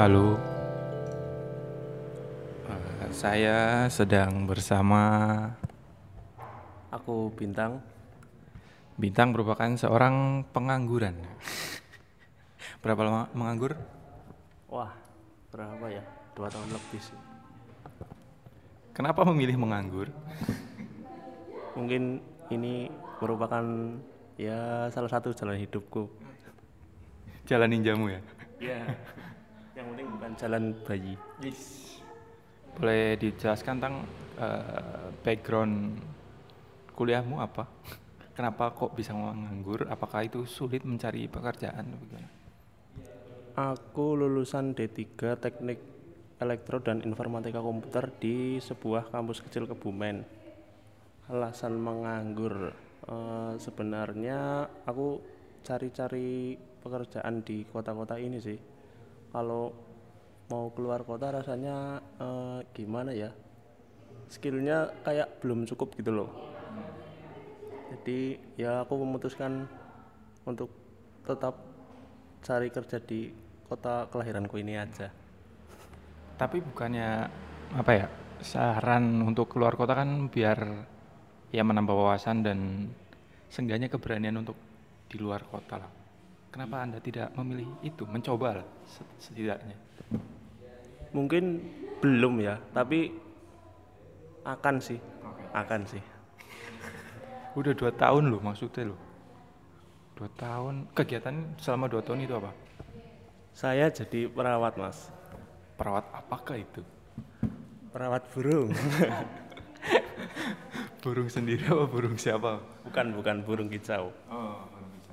Halo, Eh, saya sedang bersama Aku Bintang. Bintang merupakan seorang pengangguran. Berapa lama menganggur? Wah, berapa ya? Dua tahun lebih sih. Kenapa memilih menganggur? Mungkin ini merupakan ya salah satu jalan hidupku. Jalan ninjamu ya? Ya. Yang penting bukan jalan bayi. Boleh dijelaskan tentang eh, background kuliahmu apa? Kenapa kok bisa menganggur? Apakah itu sulit mencari pekerjaan? bagaimana? Aku lulusan D3 Teknik Elektro dan Informatika Komputer di sebuah kampus kecil Kebumen. Alasan menganggur eh, sebenarnya aku cari-cari pekerjaan di kota-kota ini sih. Kalau mau keluar kota rasanya eh, gimana ya? Skillnya kayak belum cukup gitu loh. Jadi ya aku memutuskan untuk tetap cari kerja di kota kelahiranku ini aja. Tapi bukannya apa ya? Saran untuk keluar kota kan biar ya menambah wawasan dan seenggaknya keberanian untuk di luar kota lah. Kenapa Anda tidak memilih itu? Mencoba lah set- setidaknya. Mungkin belum ya, tapi akan sih, akan sih. Udah dua tahun loh maksudnya loh. Dua tahun. Kegiatan selama dua tahun itu apa? Saya jadi perawat mas, Perawat apakah itu? perawat burung. Burung sendiri apa burung siapa? bukan bukan burung kicau. Oh, bisa.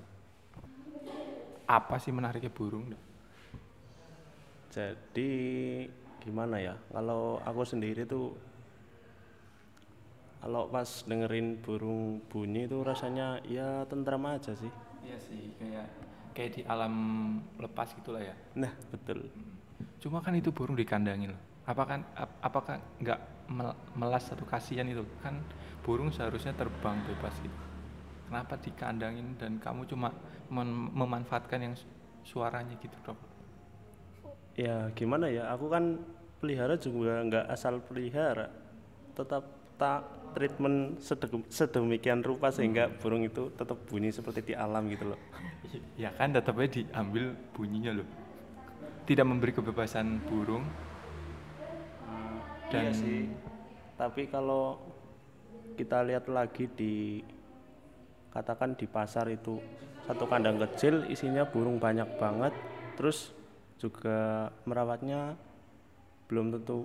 Apa sih menariknya burung? Jadi gimana ya? Kalau aku sendiri tuh kalau pas dengerin burung bunyi itu rasanya ya tentram aja sih. Iya sih, kayak kayak di alam lepas gitulah ya. Nah betul. Cuma kan itu burung dikandangin loh. Apakah ap- apakah nggak mel- melas atau kasihan itu? Kan burung seharusnya terbang bebas gitu. Kenapa dikandangin dan kamu cuma men- memanfaatkan yang su- suaranya gitu dok? Ya gimana ya, aku kan pelihara juga nggak asal pelihara, tetap tak treatment sedem- sedemikian rupa sehingga burung itu tetap bunyi seperti di alam gitu loh. Ya kan tetapnya diambil bunyinya loh. Tidak memberi kebebasan burung. iya Dan- sih, tapi kalau kita lihat lagi di katakan di pasar itu satu kandang kecil isinya burung banyak banget, terus juga merawatnya belum tentu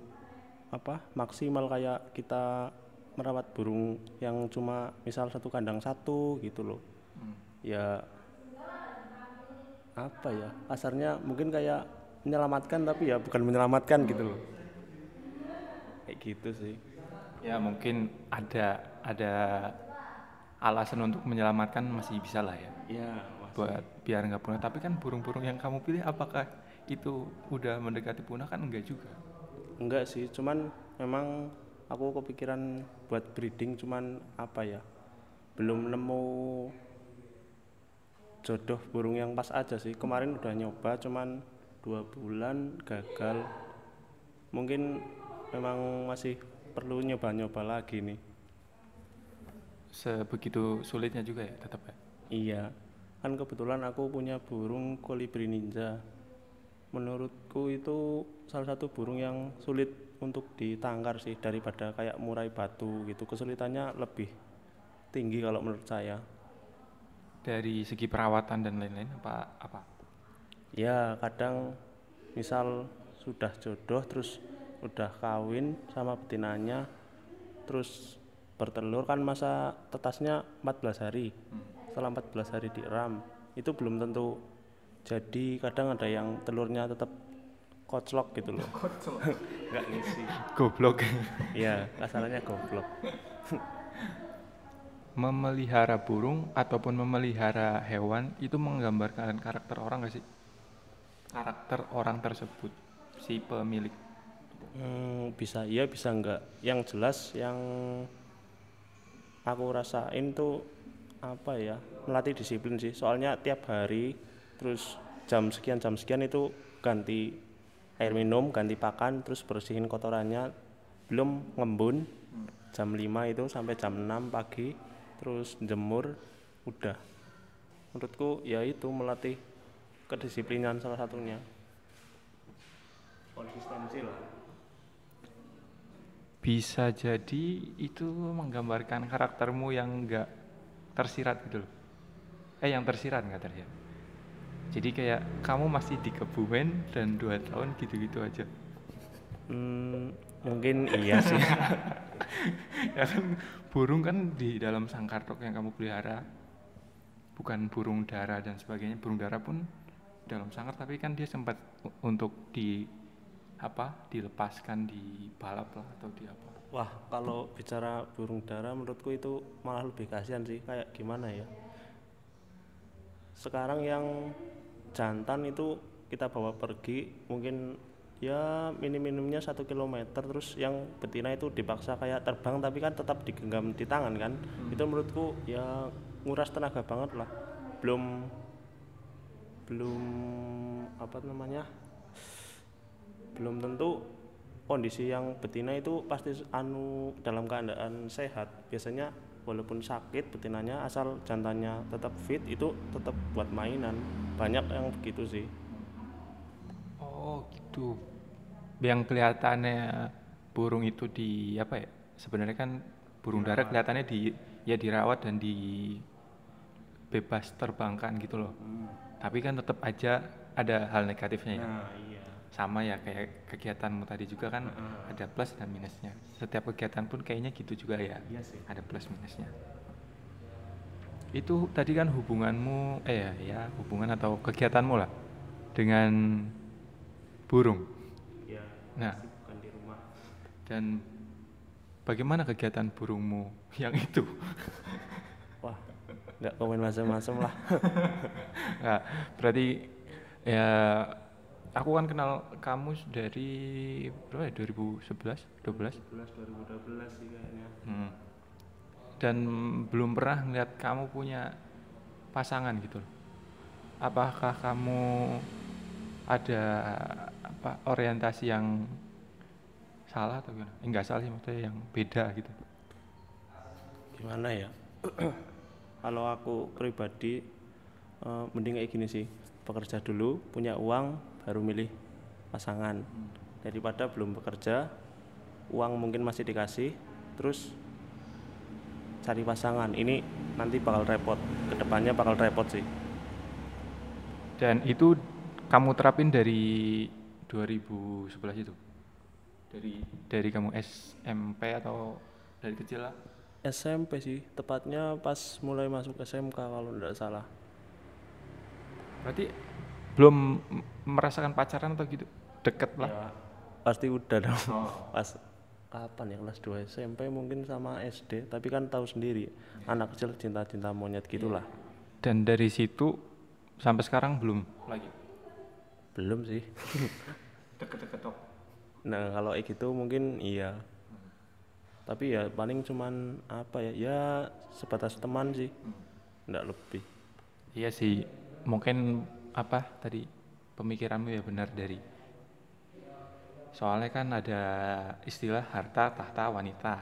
apa maksimal kayak kita merawat burung yang cuma misal satu kandang satu gitu loh. Ya apa ya kasarnya mungkin kayak menyelamatkan tapi ya bukan menyelamatkan gitu loh. Kayak gitu sih. Ya mungkin ada ada alasan untuk menyelamatkan masih bisa lah ya. ya buat biar nggak punah tapi kan burung-burung yang kamu pilih apakah itu udah mendekati punah kan enggak juga? Enggak sih cuman memang aku kepikiran buat breeding cuman apa ya belum nemu jodoh burung yang pas aja sih. Kemarin udah nyoba cuman dua bulan gagal. Mungkin memang masih perlu nyoba-nyoba lagi nih. Sebegitu sulitnya juga ya tetap ya? Iya, kan kebetulan aku punya burung kolibri ninja. Menurutku itu salah satu burung yang sulit untuk ditangkar sih daripada kayak murai batu gitu. Kesulitannya lebih tinggi kalau menurut saya. dari segi perawatan dan lain-lain apa apa Ya, kadang misal sudah jodoh terus udah kawin sama betinanya terus bertelur kan masa tetasnya 14 hari. Setelah 14 hari diram, itu belum tentu jadi kadang ada yang telurnya tetap koclok gitu loh. Nggak ngisi. goblok Iya, kasarnya goblok. memelihara burung ataupun memelihara hewan itu menggambarkan karakter orang gak sih karakter orang tersebut si pemilik Hmm, bisa iya bisa enggak. Yang jelas yang aku rasain tuh apa ya melatih disiplin sih. Soalnya tiap hari terus jam sekian jam sekian itu ganti air minum ganti pakan terus bersihin kotorannya. Belum ngembun. Jam 5 itu sampai jam 6 pagi terus jemur udah. Menurutku ya itu melatih kedisiplinan salah satunya. Konsistensi lah. Bisa jadi itu menggambarkan karaktermu yang enggak tersirat gitu loh. Eh yang tersirat nggak tersirat jadi kayak kamu masih di Kebumen dan dua tahun gitu-gitu aja hmm, mungkin iya sih ya kan burung kan di dalam sangkartok yang kamu pelihara bukan burung dara dan sebagainya burung dara pun dalam sangkar tapi kan dia sempat untuk di apa dilepaskan di balap lah atau di apa Wah, kalau bicara burung dara menurutku itu malah lebih kasihan sih. Kayak gimana ya? Sekarang yang jantan itu kita bawa pergi mungkin ya minim-minimnya satu kilometer terus yang betina itu dipaksa kayak terbang tapi kan tetap digenggam di tangan kan. Itu menurutku ya nguras tenaga banget lah. Belum belum apa namanya belum tentu kondisi yang betina itu pasti anu dalam keadaan sehat. Biasanya walaupun sakit betinanya asal jantannya tetap fit itu tetap buat mainan. Banyak yang begitu sih. Oh gitu. Yang kelihatannya burung itu di apa ya sebenarnya kan burung dara kelihatannya di ya dirawat dan di bebas terbangkan gitu loh. Tapi kan tetap aja ada hal negatifnya ya. Nah iya sama ya kayak kegiatanmu tadi juga kan ada plus dan minusnya. Setiap kegiatan pun kayaknya gitu juga ya iya sih. ada plus minusnya. Itu tadi kan hubunganmu eh ya, ya hubungan atau kegiatanmu lah dengan burung. Ya nah. bukan di rumah. Dan bagaimana kegiatan burungmu yang itu? Wah nggak komen macam-macam lah. Nah, berarti ya aku kan kenal kamu dari berapa ya 2011 12 11 2012 sih kayaknya Hmm. Dan belum pernah ngeliat kamu punya pasangan gitu loh. Apakah kamu ada apa orientasi yang salah atau gimana? Eh, Enggak salah sih maksudnya yang beda gitu. gimana ya kalau aku pribadi eh, mending kayak gini sih bekerja dulu punya uang baru milih pasangan. Daripada belum bekerja uang mungkin masih dikasih terus cari pasangan. Ini nanti bakal repot. Ke depannya bakal repot sih. Dan itu kamu terapin dari 2011 itu? Dari dari kamu SMP atau dari kecil lah? SMP sih. Tepatnya pas mulai masuk SMK kalau tidak salah. Berarti belum merasakan pacaran atau gitu? Deket lah. Ya, pasti udah dong. Pas. Kapan ya kelas 2 SMP mungkin sama SD tapi kan tahu sendiri. Anak kecil cinta-cinta monyet gitulah. Dan dari situ sampai sekarang belum? Lagi. belum sih. Deket-deket toh. nah kalau kayak gitu mungkin iya. Tapi ya paling cuman apa ya ya sebatas teman sih. Nggak lebih. Iya sih, mungkin apa tadi pemikiranmu ya benar dari soalnya kan ada istilah harta tahta wanita.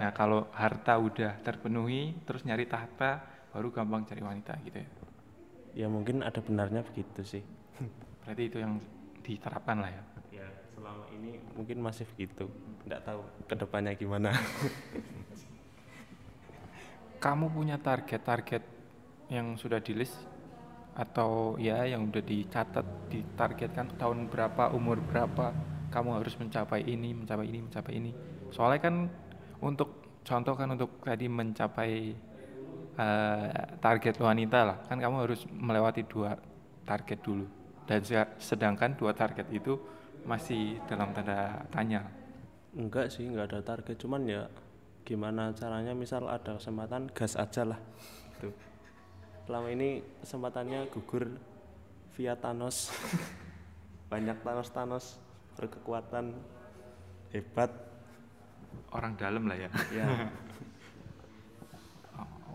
Nah kalau harta udah terpenuhi, terus nyari tahta, baru gampang cari wanita gitu ya. ya mungkin ada benarnya begitu sih Berarti itu yang diterapkan lah ya. ya selama ini mungkin masih begitu nggak tahu ke depannya gimana Kamu punya target-target yang sudah di list atau ya yang udah dicatat, ditargetkan tahun berapa, umur berapa, kamu harus mencapai ini, mencapai ini, mencapai ini. Soalnya kan untuk contoh kan untuk tadi mencapai eh, target wanita lah, kan kamu harus melewati dua target dulu. Dan se- sedangkan dua target itu masih dalam tanda tanya. enggak sih nggak ada target cuman ya gimana caranya misal ada kesempatan gas aja lah gitu selama ini kesempatannya gugur via Thanos. Banyak Thanos Thanos. Berkekuatan. Hebat. Orang dalam lah ya. ya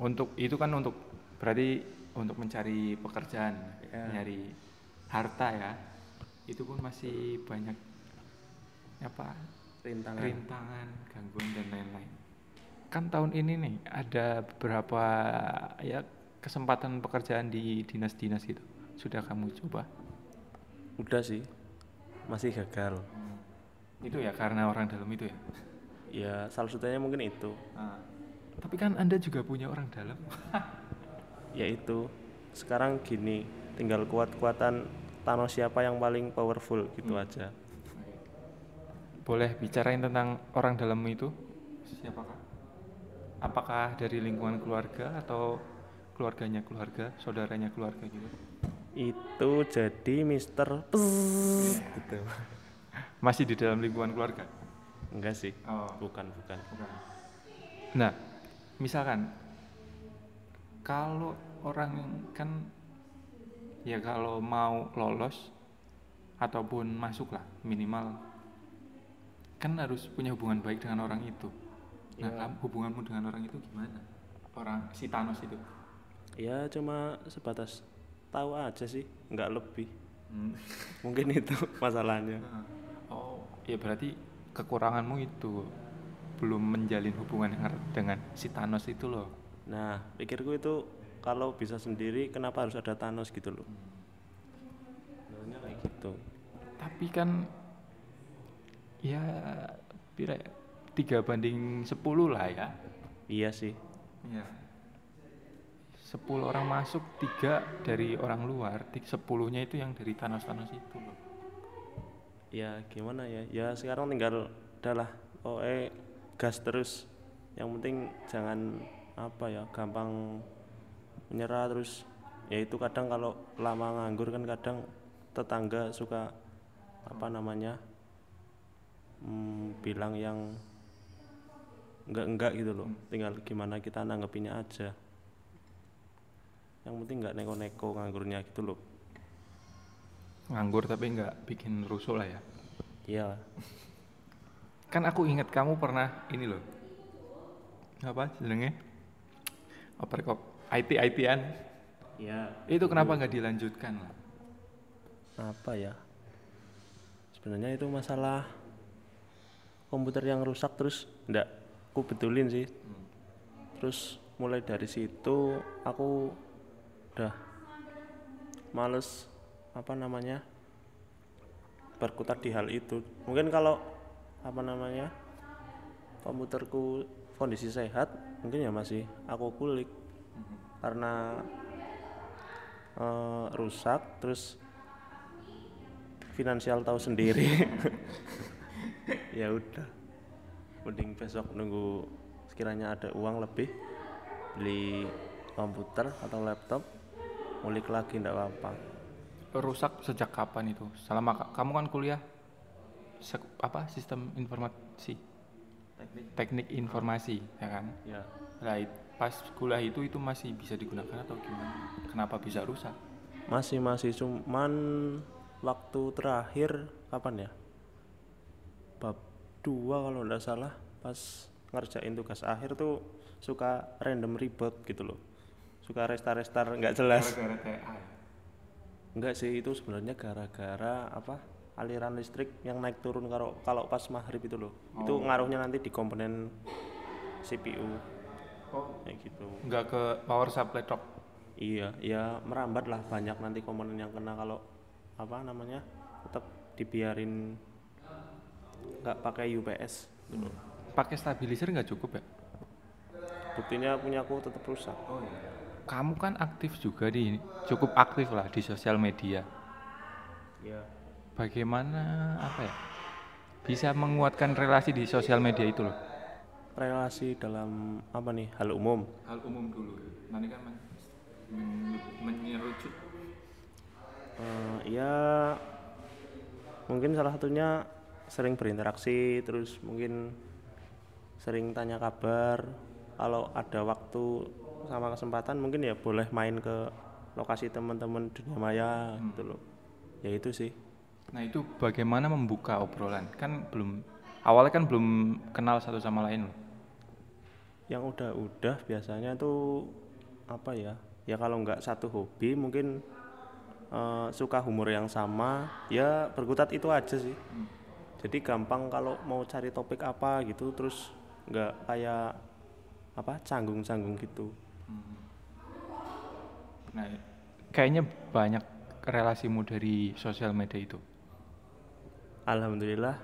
untuk itu kan untuk berarti untuk mencari pekerjaan Ya. nyari harta ya. Itu pun masih banyak apa rintangan. rintangan, gangguan dan lain-lain. Kan tahun ini nih ada beberapa ya kesempatan pekerjaan di dinas-dinas gitu. Sudah kamu coba? udah sih masih gagal Itu ya karena orang dalam itu ya. ya salah satunya mungkin itu Tapi kan Anda juga punya orang dalam. yaitu sekarang gini tinggal kuat-kuatan Thanos siapa yang paling powerful gitu aja Boleh bicarain tentang orang dalam itu? Siapakah? Apakah dari lingkungan keluarga atau keluarganya keluarga, saudaranya keluarga gitu? itu jadi Mister gitu Masih di dalam lingkungan keluarga? enggak sih Oh. bukan bukan Nah, misalkan kalau orang kan ya kalau mau lolos ataupun masuk lah minimal kan harus punya hubungan baik dengan orang itu. Nah, kamu- hubunganmu dengan orang itu gimana? Orang si Thanos itu. Ya cuma sebatas tahu aja sih nggak lebih Hmm. mungkin itu masalahnya Oh, ya berarti kekuranganmu itu belum menjalin hubungan yang erat dengan si Thanos itu loh. nah pikirku itu kalau bisa sendiri kenapa harus ada Thanos gitu loh sebenarnya kayak gitu Tapi kan ya pira tiga banding 10 lah ya. iya sih Iya. 10 orang masuk, tiga dari orang luar, 10-nya itu yang dari Thanos-Thanos itu loh. ya gimana ya? Ya sekarang tinggal adalah oh eh gas terus. Yang penting jangan apa ya gampang menyerah terus. Ya itu kadang kalau lama nganggur kan kadang tetangga suka apa namanya hmm, bilang yang enggak enggak gitu loh. Tinggal gimana kita nanggepinnya aja yang penting nggak neko-neko nganggurnya gitu loh Nganggur tapi nggak bikin rusuh lah ya. iya Kan aku ingat kamu pernah ini loh. Apa jenenge? Kok IT ITan. iya Itu kenapa nggak dilanjutkan lah? apa ya sebenarnya itu masalah komputer yang rusak terus ndak aku betulin sih terus mulai dari situ aku udah. Males apa namanya berkutat di hal itu. Mungkin kalau apa namanya komputerku kondisi sehat mungkin ya masih aku kulik. Karena eh, rusak terus finansial tahu sendiri. Ya udah. Mending besok nunggu sekiranya ada uang lebih beli komputer atau laptop ngulik lagi ndak apa-apa Rusak sejak kapan itu? Selama ka- kamu kan kuliah sek- apa sistem informasi, teknik informasi, ya kan? ya Nah, it- pas kuliah itu itu masih bisa digunakan atau gimana? Kenapa bisa rusak? masih masih cuman waktu terakhir kapan ya bab dua kalau ndak salah pas ngerjain tugas akhir tuh suka random reboot gitu loh suka restart nggak jelas Gara-gara TA ya? Enggak sih itu sebenarnya gara-gara apa aliran listrik yang naik turun kalau kalau pas maghrib itu loh itu ngaruhnya nanti di komponen CPU Oh, kayak gitu nggak ke power supply top. iya ya merambat lah banyak nanti komponen yang kena kalau apa namanya tetap dibiarin nggak pakai UPS gitu loh. Pakai stabilizer nggak cukup ya? buktinya punya aku tetap rusak Kamu kan aktif juga di cukup aktif lah di sosial media. ya Bagaimana apa ya? Bisa menguatkan relasi di sosial media itu loh. relasi dalam apa nih hal umum Hal umum dulu. Nanti kan men, men- menyerucut. Eh, ya mungkin salah satunya sering berinteraksi terus mungkin sering tanya kabar kalau ada waktu sama kesempatan mungkin ya boleh main ke lokasi teman-teman dunia maya gitu loh. Ya itu sih. Nah itu bagaimana membuka obrolan? Kan belum awalnya kan belum kenal satu sama lain loh. yang udah-udah biasanya tuh apa ya? Ya kalau nggak satu hobi mungkin eh, suka humor yang sama ya berkutat itu aja sih. Jadi gampang kalau mau cari topik apa gitu terus nggak kayak apa canggung-canggung gitu Nah, kayaknya banyak relasimu dari sosial media itu. alhamdulillah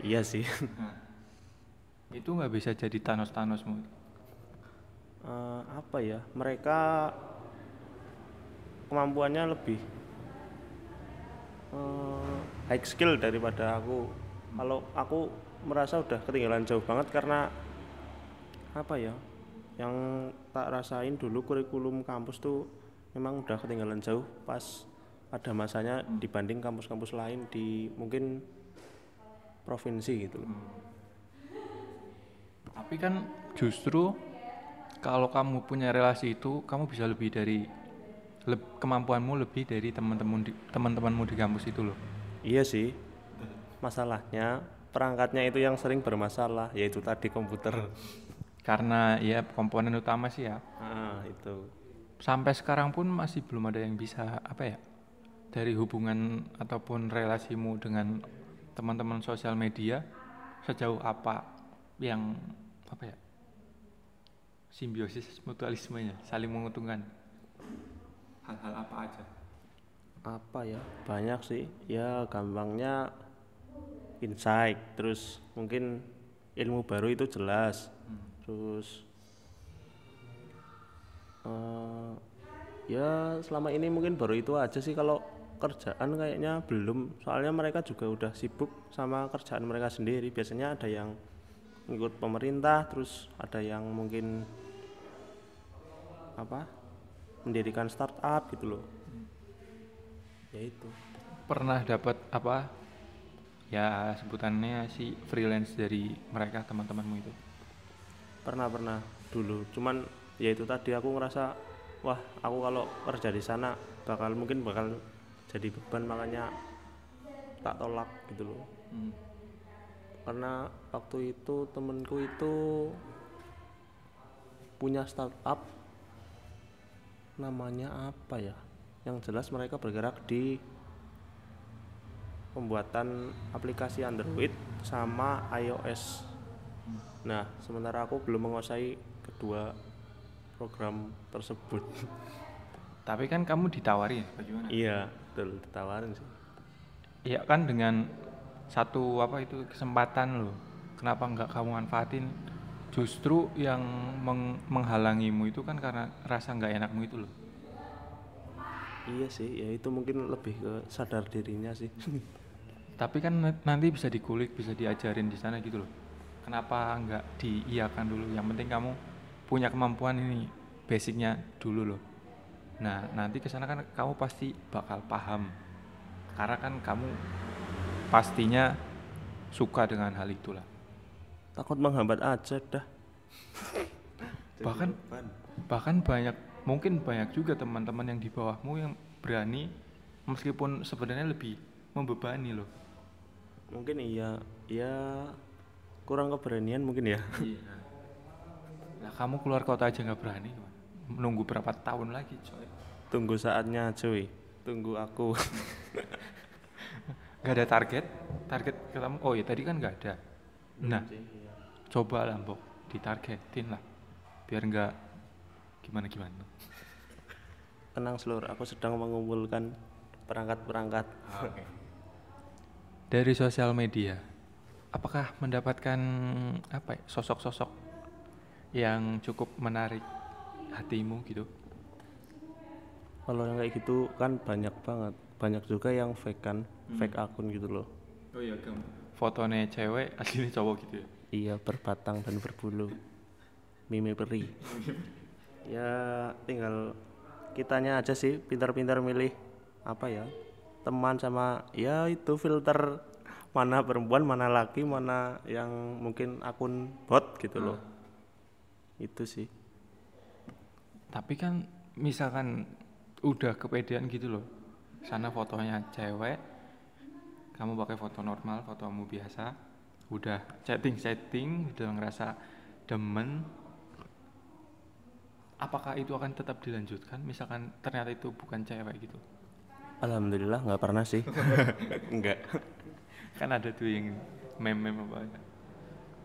iya sih Itu nggak bisa jadi Thanos-Thanosmu. Eh, apa ya mereka kemampuannya lebih eh, high skill daripada aku kalau aku merasa udah ketinggalan jauh banget karena apa ya yang tak rasain dulu kurikulum kampus tuh memang udah ketinggalan jauh pas pada masanya dibanding kampus-kampus lain di mungkin provinsi gitu loh. Tapi kan justru kalau kamu punya relasi itu, kamu bisa lebih dari leb- kemampuanmu lebih dari teman-teman di- teman-temanmu di kampus itu loh. Iya sih. Masalahnya perangkatnya itu yang sering bermasalah yaitu tadi komputer. Karena ya komponen utama sih ya. Nah, itu. Sampai sekarang pun masih belum ada yang bisa apa ya? Dari hubungan ataupun relasimu dengan teman-teman sosial media sejauh apa yang apa ya? Simbiosis mutualismenya, saling menguntungkan. Hal-hal apa aja? Apa ya? Banyak sih. Ya gampangnya insight, terus mungkin ilmu baru itu jelas. Terus eh, ya selama ini mungkin baru itu aja sih kalau kerjaan kayaknya belum soalnya mereka juga udah sibuk sama kerjaan mereka sendiri biasanya ada yang ngikut pemerintah terus ada yang mungkin apa mendirikan startup gitu loh ya itu Pernah dapat apa? Ya sebutannya sih freelance dari mereka teman-temanmu itu. Pernah pernah dulu. Cuman ya itu tadi aku ngerasa wah aku kalau kerja di sana bakal mungkin bakal jadi beban makanya tak tolak gitu loh. Hmm. karena waktu itu temenku itu punya startup namanya apa ya? Yang jelas mereka bergerak di pembuatan aplikasi Android sama iOS nah sementara aku belum menguasai kedua program tersebut Tapi kan kamu ditawari ya, bagaimana? iya betul ditawarin sih Iya kan dengan satu apa itu kesempatan loh. Kenapa nggak kamu manfaatin? Justru yang meng- menghalangimu itu kan karena rasa nggak enakmu itu loh. iya sih ya itu mungkin lebih ke sadar dirinya sih Tapi kan na- nanti bisa dikulik, bisa diajarin di sana gitu loh. Kenapa nggak diiyakan dulu? Yang penting kamu punya kemampuan ini, basicnya dulu loh. Nah nanti ke sana kan kamu pasti bakal paham. Karena kan kamu pastinya suka dengan hal itulah. takut menghambat aja dah bahkan bahkan banyak mungkin banyak juga teman-teman yang di bawahmu yang berani meskipun sebenarnya lebih membebani loh mungkin iya ya kurang keberanian mungkin ya. Nah kamu keluar kota aja nggak berani menunggu berapa tahun lagi coy? Tunggu saatnya cuy. Tunggu aku. Nggak ada target? Target ketemu oh ya tadi kan nggak ada. Nah coba lah mbok ditargetin lah. Biar nggak gimana gimana tenang seluruh aku sedang mengumpulkan perangkat-perangkat. Dari sosial media apakah mendapatkan apa ya, sosok-sosok yang cukup menarik hatimu gitu? Kalau yang kayak gitu kan banyak banget. Banyak juga yang fake kan fake akun gitu loh. Oh iya fotonya cewek aslinya cowok gitu ya? Iya berbatang dan berbulu. Mimi peri. Ya tinggal kitanya aja sih pintar-pintar milih apa ya teman sama ya itu filter mana perempuan mana laki mana yang mungkin akun bot gitu loh. Itu sih. Tapi kan misalkan udah kepedean gitu loh sana fotonya cewek kamu pakai foto normal fotomu biasa udah chatting chatting udah ngerasa demen apakah itu akan tetap dilanjutkan? Misalkan ternyata itu bukan cewek gitu. Alhamdulillah nggak pernah sih. Enggak. Kan ada tuh yang meme-meme apa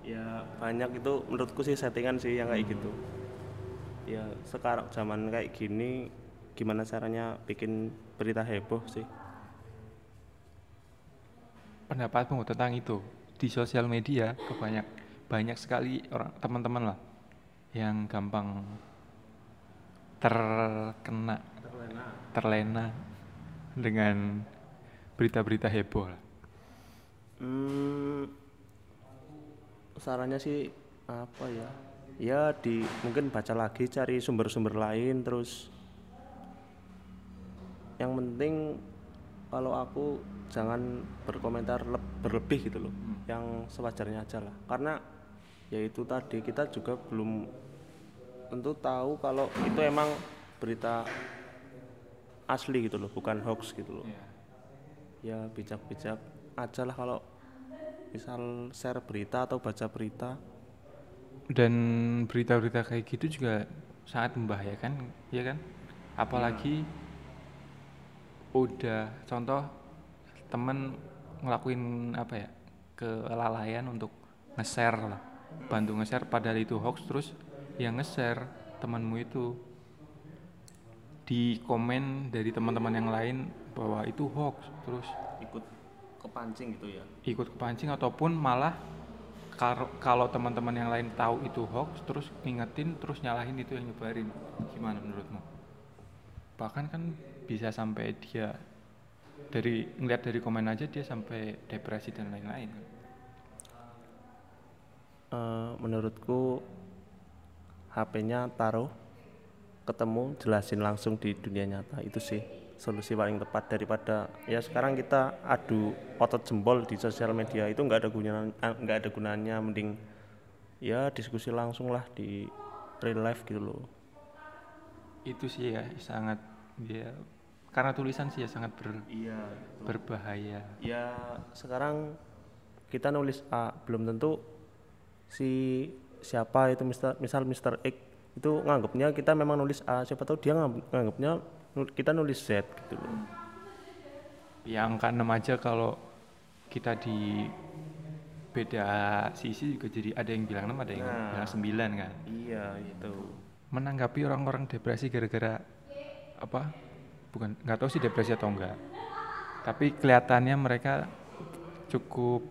Ya banyak itu menurutku sih settingan sih yang kayak gitu. Ya sekarang zaman kayak gini gimana caranya bikin berita heboh sih? pendapatmu tentang itu di sosial media kebanyak banyak sekali orang teman-teman lah yang gampang terkena terlena dengan berita-berita heboh lah. Hmm, sarannya sih apa ya? Ya di mungkin baca lagi cari sumber-sumber lain terus yang penting kalau aku jangan berkomentar leb- berlebih gitu loh. Yang sewajarnya aja lah. Karena ya itu tadi kita juga belum tentu tahu kalau itu emang berita asli gitu loh, bukan hoax gitu loh ya bijak-bijak aja lah kalau misal share berita atau baca berita. Dan berita-berita kayak gitu juga sangat membahayakan, ya kan? Apalagi udah contoh temen ngelakuin apa ya kelalaian untuk nge-share lah bantu nge-share. Padahal itu hoax terus yang nge-share temanmu itu. Di komen dari teman-teman yang lain bahwa itu hoax terus kepancing gitu ya? Ikut kepancing ataupun malah kalau teman-teman yang lain tahu itu hoax terus ngingetin terus nyalahin itu yang nyebarin. Gimana menurutmu? Bahkan kan bisa sampai dia dari ngeliat dari komen aja dia sampai depresi dan lain-lain. Eh, menurutku HP-nya taruh ketemu jelasin langsung di dunia nyata itu sih solusi paling tepat daripada ya sekarang kita adu otot jempol di sosial media itu nggak ada gunanya nggak ada gunanya mending ya diskusi langsung lah di real life gitu loh itu sih ya sangat ya karena tulisan sih ya sangat ber- iya berbahaya ya sekarang kita nulis A belum tentu si siapa itu Mister, misal Mr. X itu nganggapnya kita memang nulis A siapa tahu dia nganggap- nganggapnya kita nulis Z gitu loh. Yang angka 6 aja kalau kita di beda sisi juga jadi ada yang bilang 6 ada yang Nah. bilang 9 kan? Iya itu. Menanggapi orang-orang depresi gara-gara apa? Bukan nggak tahu sih depresi atau enggak. Tapi kelihatannya mereka cukup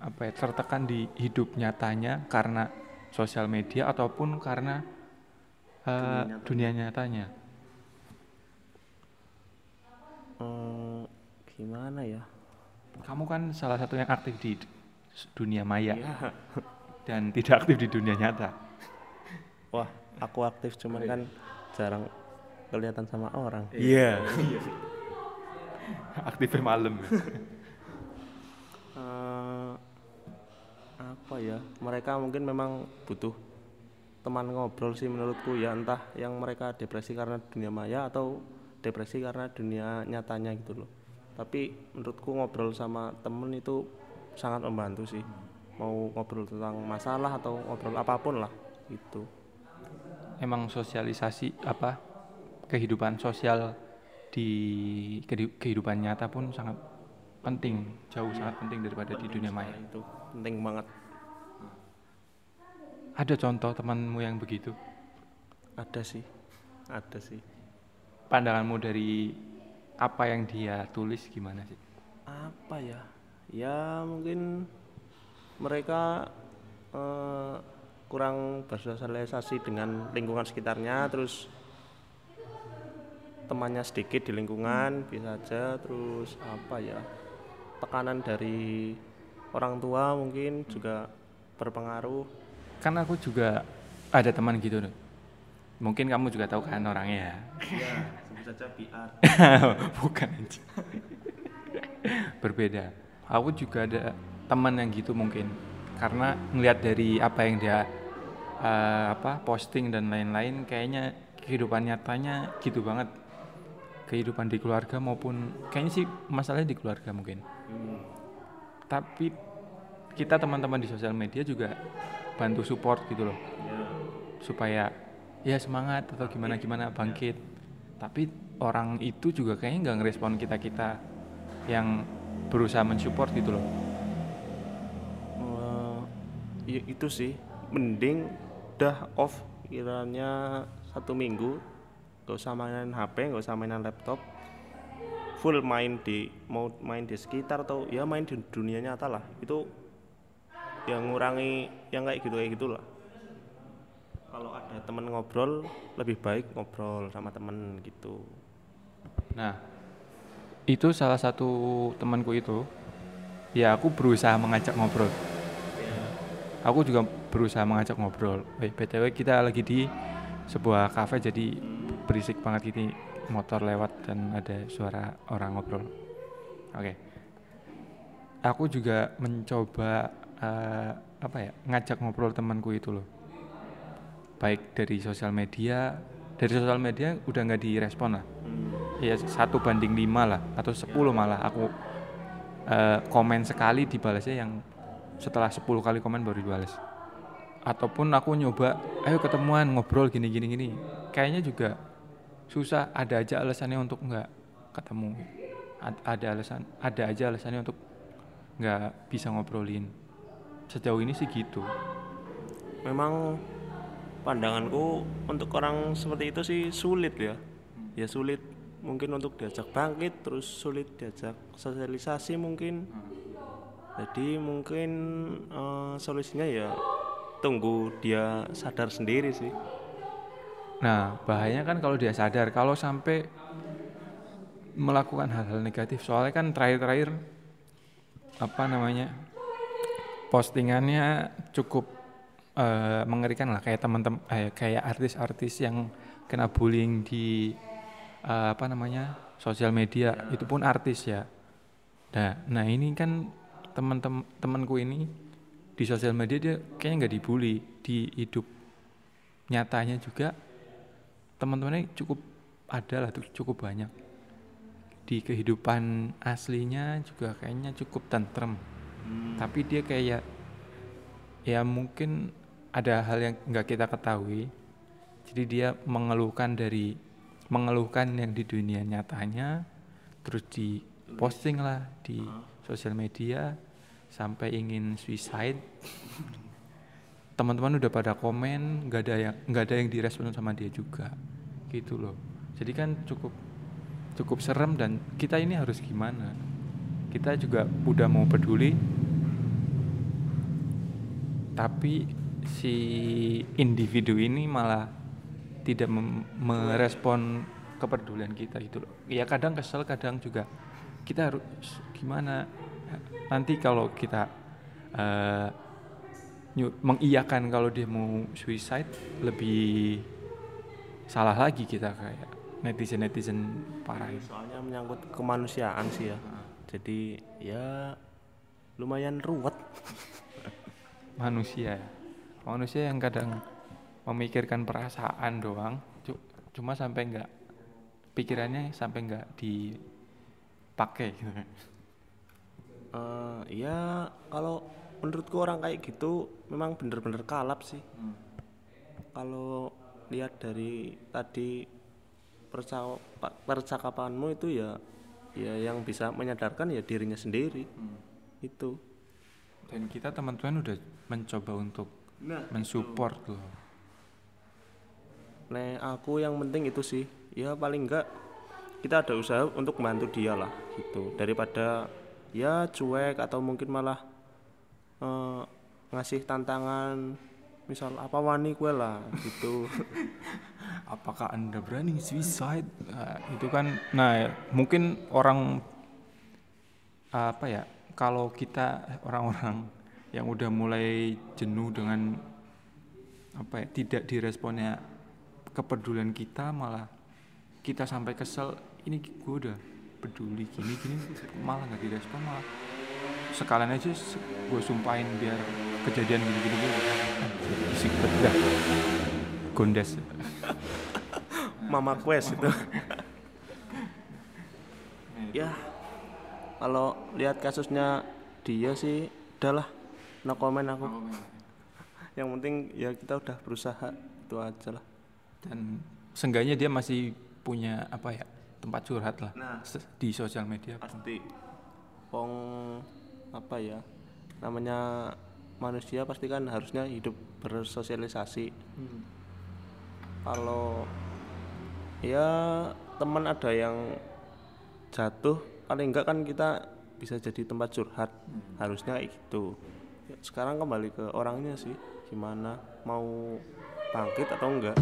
apa ya tertekan di hidup nyatanya karena sosial media ataupun karena eh, dunia nyatanya kamu kan salah satu yang aktif di dunia maya. Iya. dan tidak aktif di dunia nyata. Wah aku aktif cuman kan jarang kelihatan sama orang. Iya. Aktifnya malam. Eh, apa ya? Mereka mungkin memang butuh teman ngobrol sih menurutku ya. Entah yang mereka depresi karena dunia maya atau depresi karena dunia nyatanya gitu loh tapi menurutku ngobrol sama temen itu sangat membantu sih. Mau ngobrol tentang masalah atau ngobrol apa pun lah gitu. Emang sosialisasi apa kehidupan sosial di kehi- kehidupan nyata pun sangat penting jauh sangat penting daripada di dunia maya. Itu penting banget. Ada contoh temanmu yang begitu? Ada sih ada sih. Pandanganmu dari apa yang dia tulis gimana sih? Apa ya? Ya mungkin mereka eh, kurang bersosialisasi dengan lingkungan sekitarnya terus temannya sedikit di lingkungan bisa aja terus apa ya tekanan dari orang tua mungkin juga berpengaruh. Kan aku juga ada teman gitu loh mungkin kamu juga tahu kan orangnya. Ya sebut saja PR bukan berbeda. Aku juga ada teman yang gitu mungkin. Karena ngelihat dari apa yang dia eh, apa posting dan lain-lain kayaknya kehidupan nyatanya gitu banget. Kehidupan di keluarga maupun kayaknya sih masalahnya di keluarga mungkin. Tapi kita teman-teman di sosial media juga bantu support gitu loh. Supaya ya semangat atau gimana gimana bangkit. Tapi orang itu juga kayaknya nggak ngerespon kita kita yang berusaha mensupport gitu loh. Eh, ya itu sih. Mending udah off kiranya satu minggu gak usah mainan HP gak usah mainan laptop. Full main di mau main di sekitar atau ya main di dunia nyata lah. Itu yang ngurangi yang kayak gitu kayak gitulah kalau ada temen ngobrol lebih baik ngobrol sama temen gitu Nah, itu salah satu temanku itu, ya aku berusaha mengajak ngobrol. Aku juga berusaha mengajak ngobrol. Eh, btw kita lagi di sebuah kafe jadi berisik banget ini motor lewat dan ada suara orang ngobrol. Oke. Aku juga mencoba eh, apa ya ngajak ngobrol temanku itu loh. Baik dari sosial media, dari sosial media udah nggak direspon lah. Ya satu banding lima lah atau 10 malah aku eh, komen sekali dibalasnya yang setelah 10 kali komen baru dibalas. Ataupun aku nyoba ayo ketemuan ngobrol gini gini gini. Kayaknya juga susah ada aja alasannya untuk nggak ketemu. Ad- ada alasan ada aja alasannya untuk nggak bisa ngobrolin. Sejauh ini sih gitu. Memang pandanganku untuk orang seperti itu sih sulit ya. Ya sulit mungkin untuk diajak bangkit terus sulit diajak sosialisasi mungkin. Jadi mungkin eh, solusinya ya tunggu dia sadar sendiri sih. Nah, bahayanya kan kalau dia sadar, kalau sampai melakukan hal-hal negatif, soalnya kan terakhir-terakhir apa namanya postingannya cukup eh, mengerikan lah, kayak teman-teman, eh, kayak artis-artis yang kena bullying di eh, apa namanya sosial media, itu pun artis ya. Nah, nah ini kan teman-teman temanku ini di sosial media dia kayaknya nggak dibully, di hidup nyatanya juga teman-temannya cukup ada lah tuh cukup banyak. Di kehidupan aslinya juga kayaknya cukup tentrem. Tapi dia kayak ya mungkin ada hal yang nggak kita ketahui. Jadi dia mengeluhkan dari mengeluhkan yang di dunia nyatanya terus di posting lah di sosial media sampai ingin suicide. Teman-teman udah pada komen nggak ada yang nggak ada yang direspon sama dia juga. Gitu loh. Jadi kan cukup cukup serem dan kita ini harus gimana? Kita juga udah mau peduli. Tapi si individu ini malah tidak merespon kepedulian kita gitu loh. Ya kadang kesel kadang juga kita harus gimana nanti kalau kita nyu- mengiyakan kalau dia mau suicide lebih salah lagi kita kayak netizen netizen parah soalnya menyangkut kemanusiaan sih ya. Jadi ya lumayan ruwet. Manusia manusia yang kadang memikirkan perasaan doang cu- cuma sampai nggak pikirannya sampai nggak dipakai gitu. Eh, ya kalau menurutku orang kayak gitu memang bener-bener kalap sih. Kalau lihat dari tadi percakapan percakapanmu itu ya ya yang bisa menyadarkan ya dirinya sendiri. Itu. Dan kita teman-teman udah mencoba untuk nah. Mensupport loh Nah, aku yang penting itu sih, ya paling enggak kita ada usaha untuk membantu dia lah gitu. Daripada ya cuek atau mungkin malah eh, ngasih tantangan misal apa wani kue lah? Gitu. apakah anda berani suicide? Nah, itu kan nah ya, mungkin orang apa ya kalau kita orang-orang yang udah mulai jenuh dengan apa ya tidak diresponnya kepedulian kita malah kita sampai kesel ini gue udah peduli gini gini malah nggak direspon malah sekalian aja gue sumpahin biar kejadian gini gini gini. Anjir, bedah gondes. Mama quest itu. ya kalau lihat kasusnya dia sih udahlah no comment aku. Yang penting ya kita udah berusaha itu aja lah. dan seenggaknya dia masih punya apa ya tempat curhat lah Nah. di sosial media. Pasti. Wong apa ya namanya manusia pasti kan harusnya hidup bersosialisasi. Kalau ya teman ada yang jatuh paling enggak kan kita bisa jadi tempat curhat. Harusnya kayak gitu sekarang kembali ke orangnya sih. Gimana? Mau bangkit atau enggak